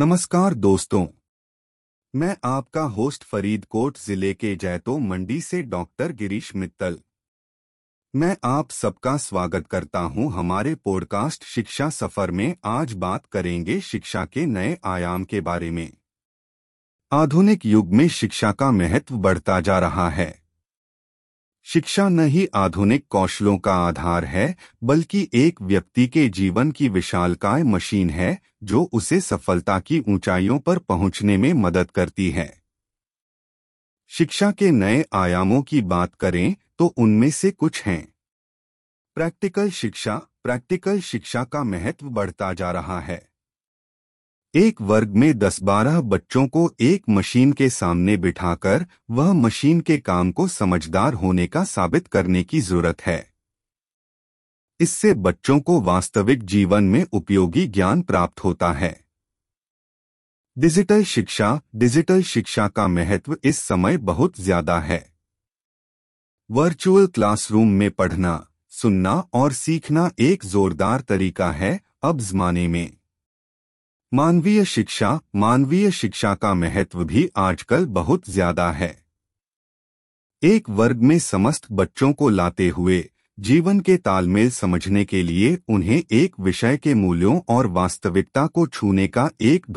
नमस्कार दोस्तों। मैं आपका होस्ट फरीदकोट ज़िले के जैतो मंडी से डॉक्टर गिरीश मित्तल। मैं आप सबका स्वागत करता हूँ हमारे पॉडकास्ट शिक्षा सफ़र में। आज बात करेंगे शिक्षा के नए आयाम के बारे में। आधुनिक युग में शिक्षा का महत्व बढ़ता जा रहा है। शिक्षा न ही आधुनिक कौशलों का आधार है, बल्कि एक व्यक्ति के जीवन की विशालकाय मशीन है, जो उसे सफलता की ऊंचाइयों पर पहुँचने में मदद करती है। शिक्षा के नए आयामों की बात करें तो उनमें से कुछ हैं। प्रैक्टिकल शिक्षा प्रैक्टिकल शिक्षा का महत्व बढ़ता जा रहा है। एक वर्ग में दस बारह बच्चों को एक मशीन के सामने बिठाकर, वह मशीन के काम को समझदार होने का साबित करने की ज़रूरत है। इससे बच्चों को वास्तविक जीवन में उपयोगी ज्ञान प्राप्त होता है। डिजिटल शिक्षा डिजिटल शिक्षा का महत्व इस समय बहुत ज़्यादा है। वर्चुअल क्लासरूम में पढ़ना, सुनना और सीखना एक जोरदार तरीका है, अब जमाने में। मानवीय शिक्षा मानवीय शिक्षा का महत्व भी आजकल बहुत ज़्यादा है। एक वर्ग में समस्त बच्चों को लाते हुए, जीवन के तालमेल समझने के लिए उन्हें एक विषय के मूल्यों और वास्तविकता को छूने का एक